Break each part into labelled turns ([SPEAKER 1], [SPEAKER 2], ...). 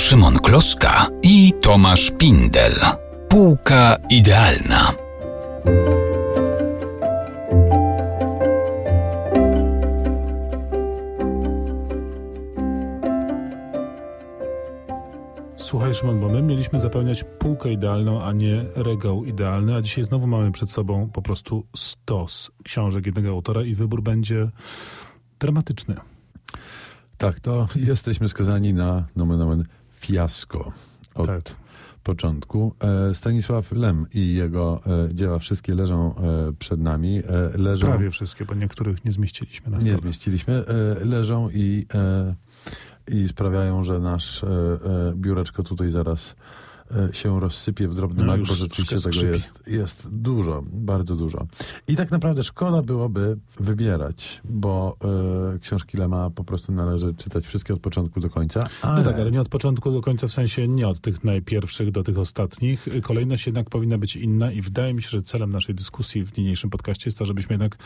[SPEAKER 1] Szymon Kloszka i Tomasz Pindel. Półka idealna.
[SPEAKER 2] Słuchaj Szymon, bo my mieliśmy zapełniać półkę idealną, a nie regał idealny, a dzisiaj znowu mamy przed sobą po prostu stos książek jednego autora i wybór będzie dramatyczny.
[SPEAKER 3] Tak, to jesteśmy skazani na nomen omen fiasko od
[SPEAKER 2] Tak.
[SPEAKER 3] początku. E, Stanisław Lem i jego e, dzieła wszystkie leżą e, przed nami. Leżą,
[SPEAKER 2] Prawie wszystkie, bo niektórych nie zmieściliśmy na
[SPEAKER 3] nie
[SPEAKER 2] stole.
[SPEAKER 3] zmieściliśmy. E, leżą i, i sprawiają, że nasz biureczko tutaj zaraz się rozsypie w drobny
[SPEAKER 2] No,
[SPEAKER 3] mak, bo rzeczywiście tego jest, jest dużo, bardzo dużo. I tak naprawdę szkoda byłoby wybierać, bo e, książki Lema po prostu należy czytać wszystkie od początku do końca. Ale...
[SPEAKER 2] No tak, ale nie od początku do końca, w sensie nie od tych najpierwszych do tych ostatnich. Kolejność jednak powinna być inna i wydaje mi się, że celem naszej dyskusji w niniejszym podcaście jest to, żebyśmy jednak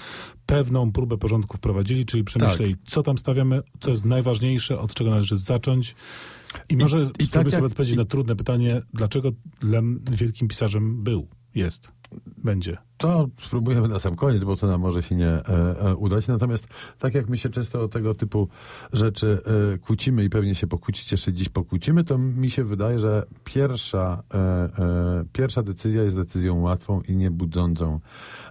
[SPEAKER 2] pewną próbę porządku wprowadzili, czyli przemyśleli,
[SPEAKER 3] Tak.
[SPEAKER 2] co tam stawiamy, co jest najważniejsze, od czego należy zacząć. I może
[SPEAKER 3] i
[SPEAKER 2] spróbuj
[SPEAKER 3] tak jak-
[SPEAKER 2] sobie odpowiedzieć
[SPEAKER 3] i-
[SPEAKER 2] na trudne pytanie, dlaczego Lem wielkim pisarzem był, jest, będzie.
[SPEAKER 3] To spróbujemy na sam koniec, bo to nam może się nie e, e, udać. Natomiast tak jak my się często o tego typu rzeczy e, kłócimy i pewnie się pokłócić, jeszcze dziś pokłócimy, to mi się wydaje, że pierwsza, e, e, pierwsza decyzja jest decyzją łatwą i nie budzącą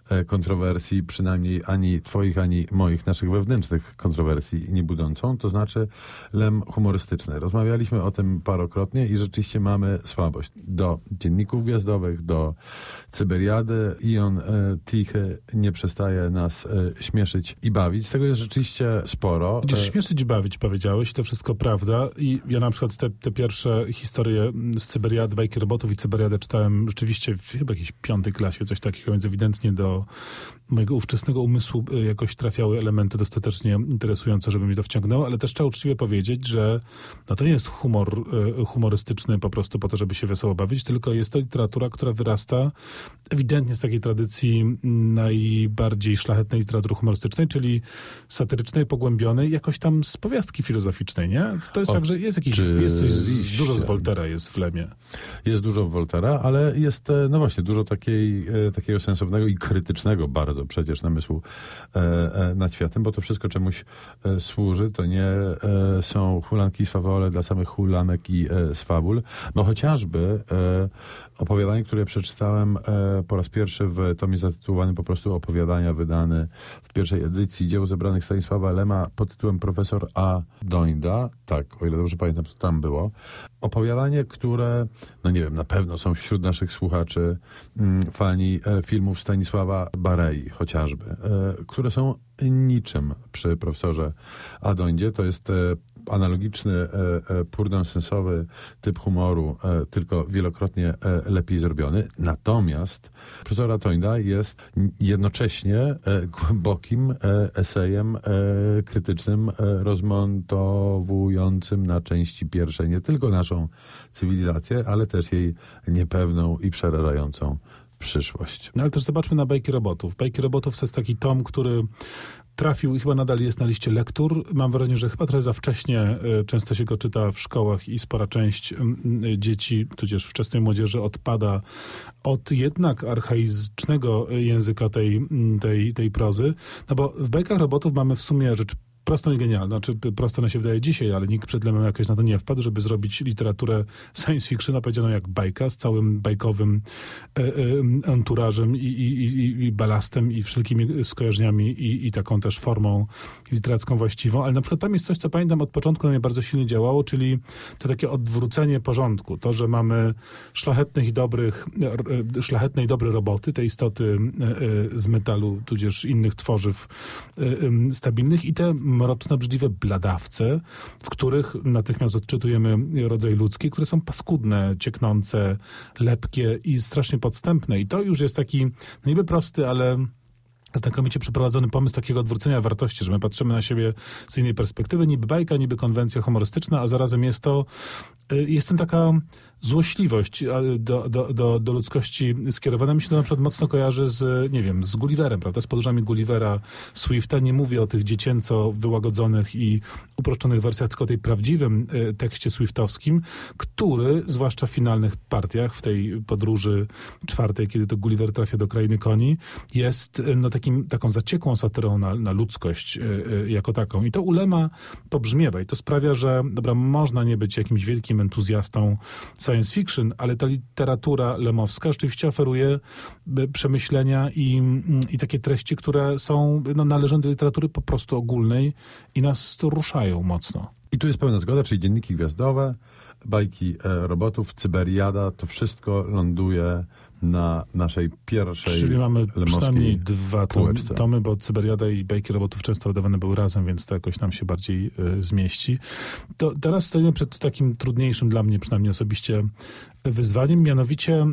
[SPEAKER 3] e, kontrowersji, przynajmniej ani twoich, ani moich, naszych wewnętrznych kontrowersji nie budzącą, to znaczy lem humorystyczny. Rozmawialiśmy o tym parokrotnie i rzeczywiście mamy słabość do dzienników gwiazdowych, do cyberiady i e, tichy nie przestaje nas e, śmieszyć i bawić. Tego jest rzeczywiście sporo.
[SPEAKER 2] Będziesz
[SPEAKER 3] E,
[SPEAKER 2] śmieszyć i bawić, powiedziałeś, to wszystko prawda. I ja na przykład te, te pierwsze historie z Cyberiady, bajki robotów i Cyberiadę czytałem rzeczywiście w chyba jakiejś piątej klasie, coś takiego, więc ewidentnie do mojego ówczesnego umysłu jakoś trafiały elementy dostatecznie interesujące, żeby mi to wciągnęło, ale też trzeba uczciwie powiedzieć, że no to nie jest humor humorystyczny po prostu po to, żeby się wesoło bawić, tylko jest to literatura, która wyrasta ewidentnie z takiej tradycji mm, najbardziej szlachetnej literatury humorystycznej, czyli satyrycznej, pogłębionej, jakoś tam z powiastki filozoficznej, nie? To jest
[SPEAKER 3] O,
[SPEAKER 2] tak, że jest jakiś, jest coś, z- dużo z Woltera jest w Lemie.
[SPEAKER 3] Jest dużo Woltera, ale jest, e, no właśnie, dużo takiej, e, takiego sensownego i krytycznego bardzo przecież namysłu e, e, nad światem, bo to wszystko czemuś służy. To nie są hulanki i swawole dla samych hulanek i e, swabul, bo chociażby opowiadanie, które przeczytałem po raz pierwszy w tomie zatytułowanym po prostu Opowiadania, wydany w pierwszej edycji dzieł zebranych Stanisława Lema pod tytułem Profesor A. Dońda. Tak, o ile dobrze pamiętam, to tam było. Opowiadanie, które, no nie wiem, na pewno są wśród naszych słuchaczy mm, fani e, filmów Stanisława Barei chociażby, e, które są niczym przy profesorze Adondzie. To jest e, analogiczny, e, e, purdansensowy typ humoru, e, tylko wielokrotnie lepiej zrobiony. Natomiast profesor Atonda jest jednocześnie głębokim esejem krytycznym, rozmontowującym na części pierwsze nie tylko naszą cywilizację, ale też jej niepewną i przerażającą przyszłość.
[SPEAKER 2] No ale też zobaczmy na Bajki Robotów. Bajki Robotów to jest taki tom, który trafił i chyba nadal jest na liście lektur. Mam wrażenie, że chyba trochę za wcześnie y, często się go czyta w szkołach i spora część dzieci, tudzież wczesnej młodzieży odpada od jednak archaicznego języka tej, tej, tej prozy. No bo w Bajkach Robotów mamy w sumie rzecz prostą i genialną. Znaczy prosto ona się wydaje dzisiaj, ale nikt przed Lemem jakoś na to nie wpadł, żeby zrobić literaturę science fiction opowiedzianą jak bajka, z całym bajkowym e, e, i, i, i, i balastem i wszelkimi skojarzeniami i, taką też formą literacką właściwą, ale na przykład tam jest coś, co pamiętam od początku na mnie bardzo silnie działało, czyli to takie odwrócenie porządku. To, że mamy szlachetnych i dobrych, e, szlachetne i dobre roboty, te istoty e, z metalu, tudzież innych tworzyw stabilnych i te mroczne, obrzydliwe bladawce, w których natychmiast odczytujemy rodzaj ludzki, które są paskudne, cieknące, lepkie i strasznie podstępne. I to już jest taki, no niby prosty, ale znakomicie przeprowadzony pomysł takiego odwrócenia wartości, że my patrzymy na siebie z innej perspektywy, niby bajka, niby konwencja humorystyczna, a zarazem jest to, y, jest tym taka złośliwość do, do, do, do ludzkości skierowana. Mi się to na przykład mocno kojarzy z, nie wiem, z Gulliverem, prawda? Z podróżami Gullivera, Swifta. Nie mówię o tych dziecięco wyłagodzonych i uproszczonych wersjach, tylko o tej prawdziwym e, tekście swiftowskim, który, zwłaszcza w finalnych partiach, w tej podróży czwartej, kiedy to Gulliver trafia do krainy koni, jest e, no, takim, taką zaciekłą satyrą na, na ludzkość e, jako taką. I to ulema pobrzmiewa i to sprawia, że dobra, można nie być jakimś wielkim entuzjastą science fiction, ale ta literatura lemowska rzeczywiście oferuje przemyślenia i, i takie treści, które są, no, należą do literatury po prostu ogólnej i nas ruszają mocno.
[SPEAKER 3] I tu jest pełna zgoda, czyli dzienniki gwiazdowe, bajki e, robotów, Cyberiada, to wszystko ląduje na naszej pierwszej
[SPEAKER 2] Czyli mamy przynajmniej dwa tomy, tomy, bo Cyberiada i Bajki Robotów często wydawane były razem, więc to jakoś nam się bardziej y, zmieści. To teraz stoimy przed takim trudniejszym dla mnie przynajmniej osobiście wyzwaniem, mianowicie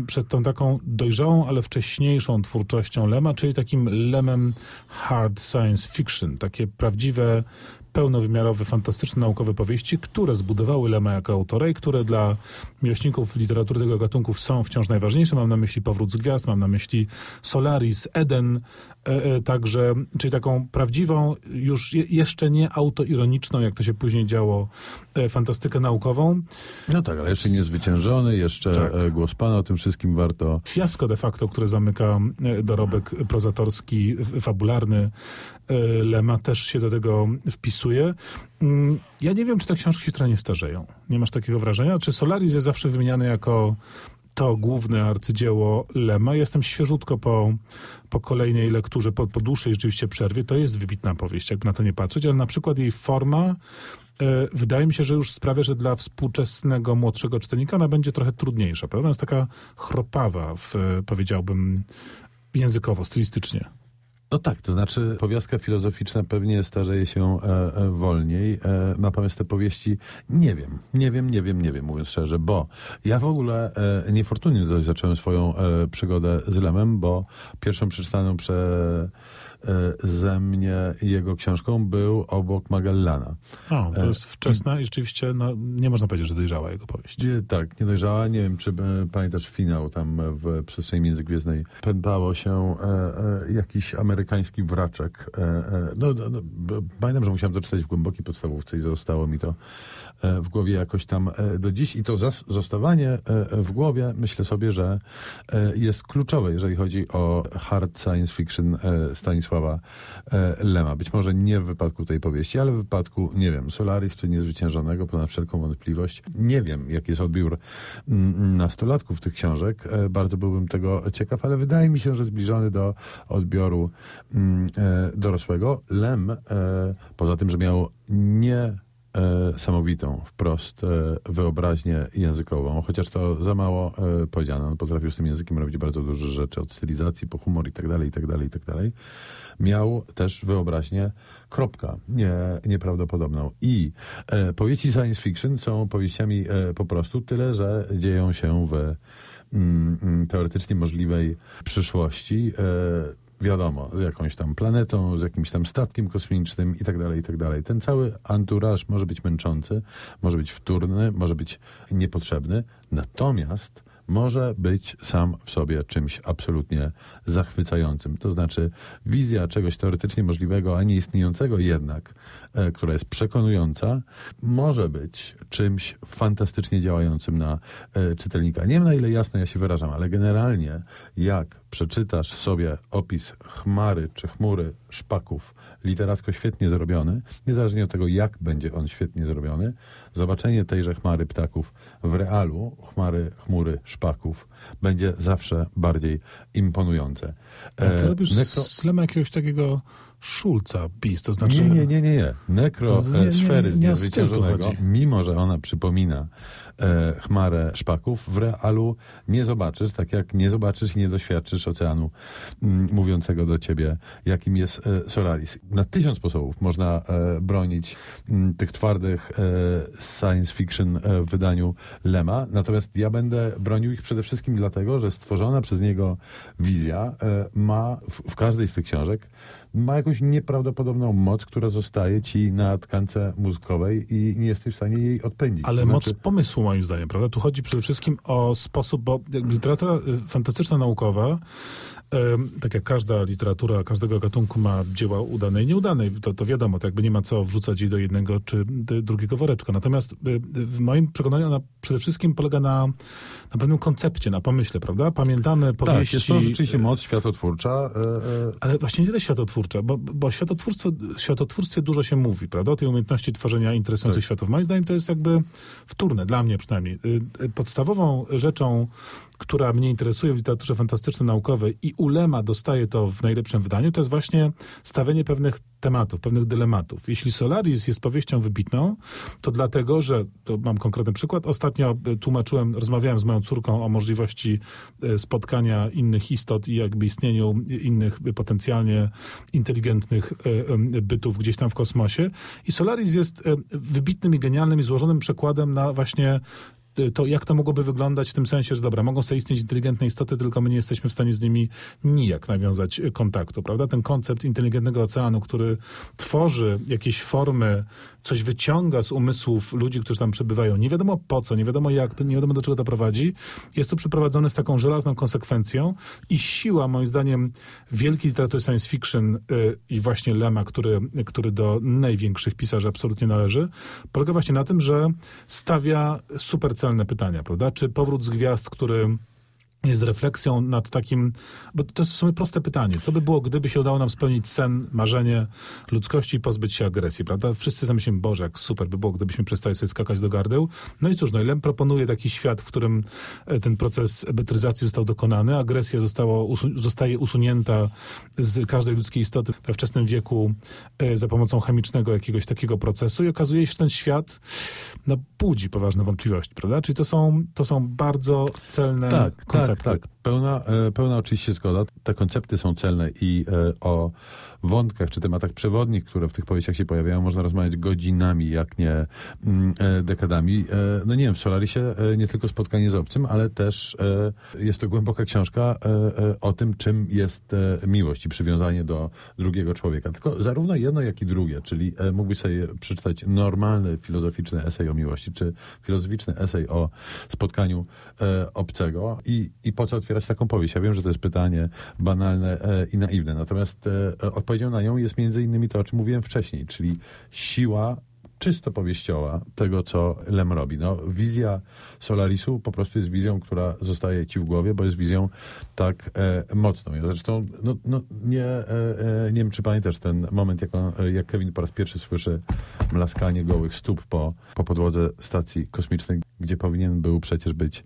[SPEAKER 2] y, przed tą taką dojrzałą, ale wcześniejszą twórczością Lema, czyli takim Lemem hard science fiction, takie prawdziwe pełnowymiarowe, fantastyczne naukowe powieści, które zbudowały Lema jako autora i które dla miłośników literatury tego gatunku są wciąż najważniejsze. Mam na myśli Powrót z Gwiazd, mam na myśli Solaris, Eden, e, e, także, czyli taką prawdziwą, już je, jeszcze nie autoironiczną, jak to się później działo, e, fantastykę naukową.
[SPEAKER 3] No tak, ale jeszcze niezwyciężony, jeszcze tak. Głos Pana, o tym wszystkim warto...
[SPEAKER 2] Fiasko de facto, które zamyka dorobek prozatorski, fabularny Lema, też się do tego wpisuje. Mm, ja nie wiem, czy te książki się trochę nie starzeją. Nie masz takiego wrażenia? Czy Solaris jest zawsze wymieniany jako to główne arcydzieło Lema. Jestem świeżutko po, po kolejnej lekturze, po, po dłuższej rzeczywiście przerwie. To jest wybitna powieść, jakby na to nie patrzeć, ale na przykład jej forma e, wydaje mi się, że już sprawia, że dla współczesnego młodszego czytelnika ona będzie trochę trudniejsza. Prawda? Jest taka chropawa, w, powiedziałbym, językowo, stylistycznie.
[SPEAKER 3] No tak, to znaczy powiastka filozoficzna pewnie starzeje się e, e, wolniej, e, natomiast te powieści nie wiem, nie wiem, nie wiem, nie wiem, mówiąc szczerze, bo ja w ogóle e, niefortunnie zacząłem swoją e, przygodę z Lemem, bo pierwszą przeczytaną prze E, ze mnie jego książką był obok Magellana.
[SPEAKER 2] O, to jest wczesna i rzeczywiście no, nie można powiedzieć, że dojrzała jego powieść.
[SPEAKER 3] Nie, tak, nie dojrzała. Nie wiem, czy e, pamiętasz finał tam w przestrzeni międzygwiezdnej. Pętało się jakiś amerykański wraczek. No, no, no, pamiętam, że musiałem to czytać w głębokiej podstawówce i zostało mi to w głowie jakoś tam do dziś. I to zostawanie w głowie, myślę sobie, że jest kluczowe, jeżeli chodzi o hard science fiction Stanisława e, Lema. Być może nie w wypadku tej powieści, ale w wypadku, nie wiem, Solaris czy Niezwyciężonego, ponad wszelką wątpliwość. Nie wiem, jaki jest odbiór mm, nastolatków tych książek. E, bardzo byłbym tego ciekaw, ale wydaje mi się, że zbliżony do odbioru mm, e, dorosłego. Lem, poza tym, że miał nie samowitą, wprost wyobraźnię językową, chociaż to za mało powiedziane. On potrafił z tym językiem robić bardzo dużo rzeczy, od stylizacji po humor i tak dalej, i tak dalej, i tak dalej miał też wyobraźnię, kropka, nie, nieprawdopodobną. I e, powieści science fiction są powieściami e, po prostu tyle, że dzieją się w mm, mm teoretycznie możliwej przyszłości. Wiadomo, z jakąś tam planetą, z jakimś tam statkiem kosmicznym i tak dalej, i tak dalej. Ten cały anturaż może być męczący, może być wtórny, może być niepotrzebny, natomiast może być sam w sobie czymś absolutnie zachwycającym. To znaczy wizja czegoś teoretycznie możliwego, a nie istniejącego jednak, e, która jest przekonująca, może być czymś fantastycznie działającym na e, czytelnika. Nie wiem na ile jasno ja się wyrażam, ale generalnie jak przeczytasz sobie opis chmary czy chmury szpaków literacko świetnie zrobiony, niezależnie od tego, jak będzie on świetnie zrobiony, zobaczenie tejże chmary ptaków w realu, chmary, chmury szpaków, będzie zawsze bardziej imponujące.
[SPEAKER 2] Tak, to robisz nekro... z jakiegoś takiego Szulca PiS, to znaczy...
[SPEAKER 3] Nie, nie, nie, nie, nie. Nekro nie, sfery z niezwyciężonego, mimo że ona przypomina e, chmarę szpaków, w realu nie zobaczysz, tak jak nie zobaczysz i nie doświadczysz oceanu m, mm, mówiącego do ciebie, jakim jest e, Solaris. Na tysiąc sposobów można e, bronić m, mm, tych twardych e, science fiction e, w wydaniu Lema, natomiast ja będę bronił ich przede wszystkim dlatego, że stworzona przez niego wizja e, ma w, w każdej z tych książek ma jakąś nieprawdopodobną moc, która zostaje ci na tkance mózgowej i nie jesteś w stanie jej odpędzić.
[SPEAKER 2] Ale
[SPEAKER 3] To
[SPEAKER 2] moc
[SPEAKER 3] znaczy-
[SPEAKER 2] pomysłu moim zdaniem, prawda? Tu chodzi przede wszystkim o sposób, bo literatura y, fantastyczna, naukowa, tak jak każda literatura, każdego gatunku ma dzieła udane i nieudane, to, to wiadomo, to jakby nie ma co wrzucać jej do jednego czy drugiego woreczka. Natomiast y, y, w moim przekonaniu ona przede wszystkim polega na, na pewnym koncepcie, na pomyśle, prawda? Pamiętamy
[SPEAKER 3] Tak,
[SPEAKER 2] powieści...
[SPEAKER 3] jest to rzeczywiście moc światotwórcza. e, e,
[SPEAKER 2] Ale właśnie nie tyle światotwórcza, bo, bo światotwórcy, światotwórcy dużo się mówi, prawda? O tej umiejętności tworzenia interesujących
[SPEAKER 3] Tak.
[SPEAKER 2] światów. Moim zdaniem to jest jakby wtórne, dla mnie przynajmniej. Y, y, Podstawową rzeczą, która mnie interesuje w literaturze fantastyczno-naukowej i Ulema dostaje to w najlepszym wydaniu, to jest właśnie stawianie pewnych tematów, pewnych dylematów. Jeśli Solaris jest powieścią wybitną, to dlatego, że, to mam konkretny przykład, ostatnio y, tłumaczyłem, rozmawiałem z moją córką o możliwości y, spotkania innych istot i jakby istnieniu innych potencjalnie inteligentnych y, bytów gdzieś tam w kosmosie. I Solaris jest wybitnym i genialnym i złożonym przekładem na właśnie to, jak to mogłoby wyglądać w tym sensie, że dobra, mogą sobie istnieć inteligentne istoty, tylko my nie jesteśmy w stanie z nimi nijak nawiązać y, kontaktu, prawda? Ten koncept inteligentnego oceanu, który tworzy jakieś formy, coś wyciąga z umysłów ludzi, którzy tam przebywają. Nie wiadomo po co, nie wiadomo jak, to, nie wiadomo do czego to prowadzi. Jest tu przeprowadzone z taką żelazną konsekwencją i siła, moim zdaniem, wielkiej literatury science fiction y, i właśnie Lema, który, który do największych pisarzy absolutnie należy, polega właśnie na tym, że stawia supercelne pytania, prawda? Czy powrót z gwiazd, który jest refleksją nad takim, bo to jest w sumie proste pytanie. Co by było, gdyby się udało nam spełnić sen, marzenie ludzkości i pozbyć się agresji, prawda? Wszyscy zamyślimy, Boże, jak super by było, gdybyśmy przestali sobie skakać do gardeł. No i cóż, no i Lem proponuje taki świat, w którym e, ten proces betryzacji został dokonany, agresja została, usu- zostaje usunięta z każdej ludzkiej istoty we wczesnym wieku e, za pomocą chemicznego jakiegoś takiego procesu i okazuje się, że ten świat no, budzi poważne wątpliwości, prawda? Czyli to są, to są bardzo celne
[SPEAKER 3] Tak,
[SPEAKER 2] koncepty.
[SPEAKER 3] tak, tak. Pełna, e, pełna oczywiście zgoda. Te koncepty są celne i e, o wątkach czy tematach przewodnich, które w tych powieściach się pojawiają, można rozmawiać godzinami, jak nie mm, e, dekadami. No nie wiem, w Solarisie nie tylko spotkanie z obcym, ale też jest to głęboka książka o tym, czym jest miłość i przywiązanie do drugiego człowieka. Tylko zarówno jedno, jak i drugie, czyli mógłbyś sobie przeczytać normalny filozoficzny esej o miłości, czy filozoficzny esej o spotkaniu obcego i, i po co otwierać taką powieść? Ja wiem, że to jest pytanie banalne e, i naiwne, natomiast e, odpowiedzią na nią jest między innymi to, o czym mówiłem wcześniej, czyli siła czysto powieściowa tego, co Lem robi. No, wizja Solarisu po prostu jest wizją, która zostaje ci w głowie, bo jest wizją tak e, mocną. Ja zresztą no, no, nie, e, e, nie wiem, czy pamiętasz ten moment, jak, on, jak Kevin po raz pierwszy słyszy mlaskanie gołych stóp po, po podłodze stacji kosmicznej, gdzie powinien był przecież być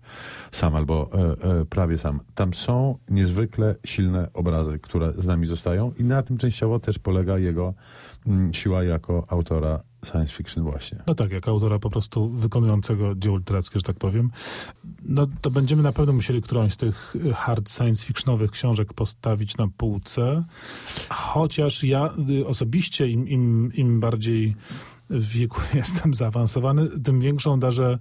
[SPEAKER 3] sam albo e, e, prawie sam. Tam są niezwykle silne obrazy, które z nami zostają i na tym częściowo też polega jego mm, siła jako autora science fiction właśnie.
[SPEAKER 2] No tak, jak autora po prostu wykonującego dzieło literackie, że tak powiem. No to będziemy na pewno musieli którąś z tych hard science fictionowych książek postawić na półce. Chociaż ja y, osobiście im, im, im bardziej w wieku jestem zaawansowany, tym większą darzę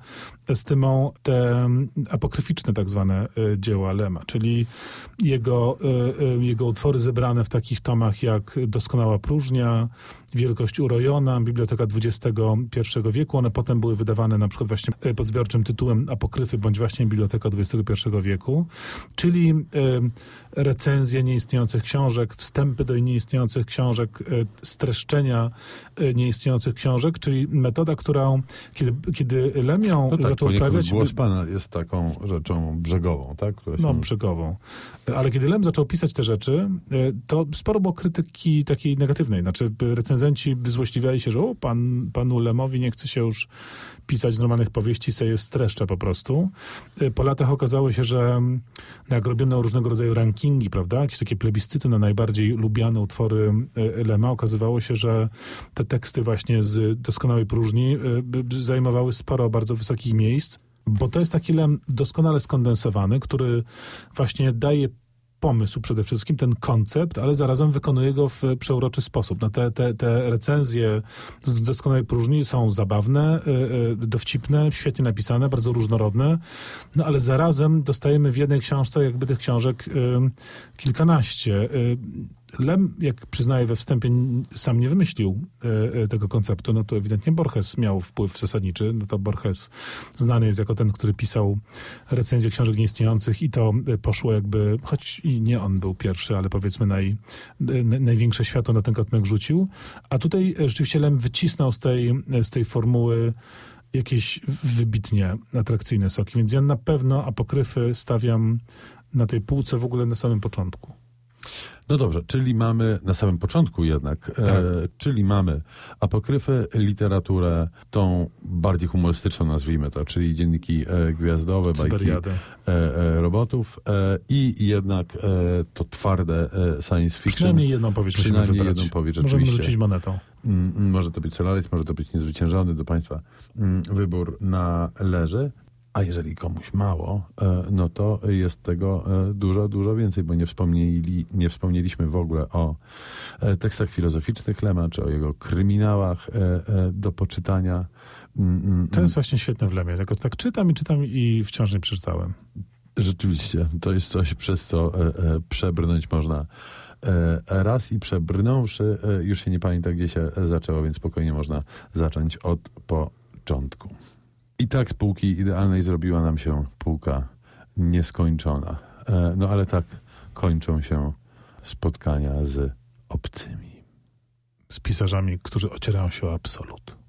[SPEAKER 2] estymą te apokryficzne tak zwane y, dzieła Lema, czyli jego, y, y, jego utwory zebrane w takich tomach jak Doskonała próżnia, Wielkość urojona, Biblioteka XXI wieku. One potem były wydawane na przykład właśnie pod zbiorczym tytułem Apokryfy bądź właśnie Biblioteka XXI wieku, czyli recenzje nieistniejących książek, wstępy do nieistniejących książek, streszczenia nieistniejących książek, czyli metoda, którą kiedy, kiedy Lem ją
[SPEAKER 3] No tak,
[SPEAKER 2] zaczął uprawiać...
[SPEAKER 3] głos pana jest taką rzeczą brzegową, tak? Która się...
[SPEAKER 2] No, brzegową. Ale kiedy Lem zaczął pisać te rzeczy, y, to sporo było krytyki takiej negatywnej. Znaczy, recenzenci złośliwiali się, że o, pan, panu Lemowi nie chce się już pisać normalnych powieści, se je streszcza po prostu. Y, Po latach okazało się, że mm, jak robiono różnego rodzaju rankingi, prawda, jakieś takie plebiscyty na najbardziej lubiane utwory y, Lema, okazywało się, że te teksty właśnie z Doskonałej Próżni by zajmowały sporo bardzo wysokich miejsc. Bo to jest taki lem doskonale skondensowany, który właśnie daje pomysł przede wszystkim, ten koncept, ale zarazem wykonuje go w przeuroczy sposób. No te, te, te recenzje z doskonałej próżni są zabawne, y, y, dowcipne, świetnie napisane, bardzo różnorodne, no ale zarazem dostajemy w jednej książce jakby tych książek kilkanaście. Lem, jak przyznaję we wstępie, sam nie wymyślił e, e, tego konceptu, no to ewidentnie Borges miał wpływ zasadniczy. No to Borges znany jest jako ten, który pisał recenzje książek nieistniejących i to e, poszło jakby, choć i nie on był pierwszy, ale powiedzmy naj, na- największe światło na ten gatunek rzucił. A tutaj e, rzeczywiście Lem wycisnął z tej, z tej formuły jakieś wybitnie atrakcyjne soki, więc ja na pewno apokryfy stawiam na tej półce w ogóle na samym początku.
[SPEAKER 3] No dobrze, czyli mamy na samym początku jednak, e, czyli mamy apokryfę, literaturę, tą bardziej humorystyczną nazwijmy to, czyli dzienniki e, gwiazdowe, bajki
[SPEAKER 2] Cyberiadę.
[SPEAKER 3] e, e, robotów e, i jednak e, to twarde e, science fiction.
[SPEAKER 2] Przynajmniej jedną powieść
[SPEAKER 3] Przynajmniej jedną powieść,
[SPEAKER 2] Możemy rzucić monetą.
[SPEAKER 3] Mm, mm, Może to być Solaris, może to być niezwyciężony do Państwa mm, wybór należy. A jeżeli komuś mało, e, no to jest tego e, dużo, dużo więcej, bo nie, wspomnieli, nie wspomnieliśmy w ogóle o e, tekstach filozoficznych Lema, czy o jego kryminałach do poczytania. Mm, mm,
[SPEAKER 2] To jest właśnie świetne w Lemie. Tylko tak czytam i czytam i wciąż nie przeczytałem.
[SPEAKER 3] Rzeczywiście, to jest coś, przez co przebrnąć można raz i przebrnąwszy, już się nie pamięta, gdzie się zaczęło, więc spokojnie można zacząć od początku. I tak z półki idealnej zrobiła nam się półka nieskończona. E, no ale tak kończą się spotkania z obcymi.
[SPEAKER 2] Z pisarzami, którzy ocierają się o absolut.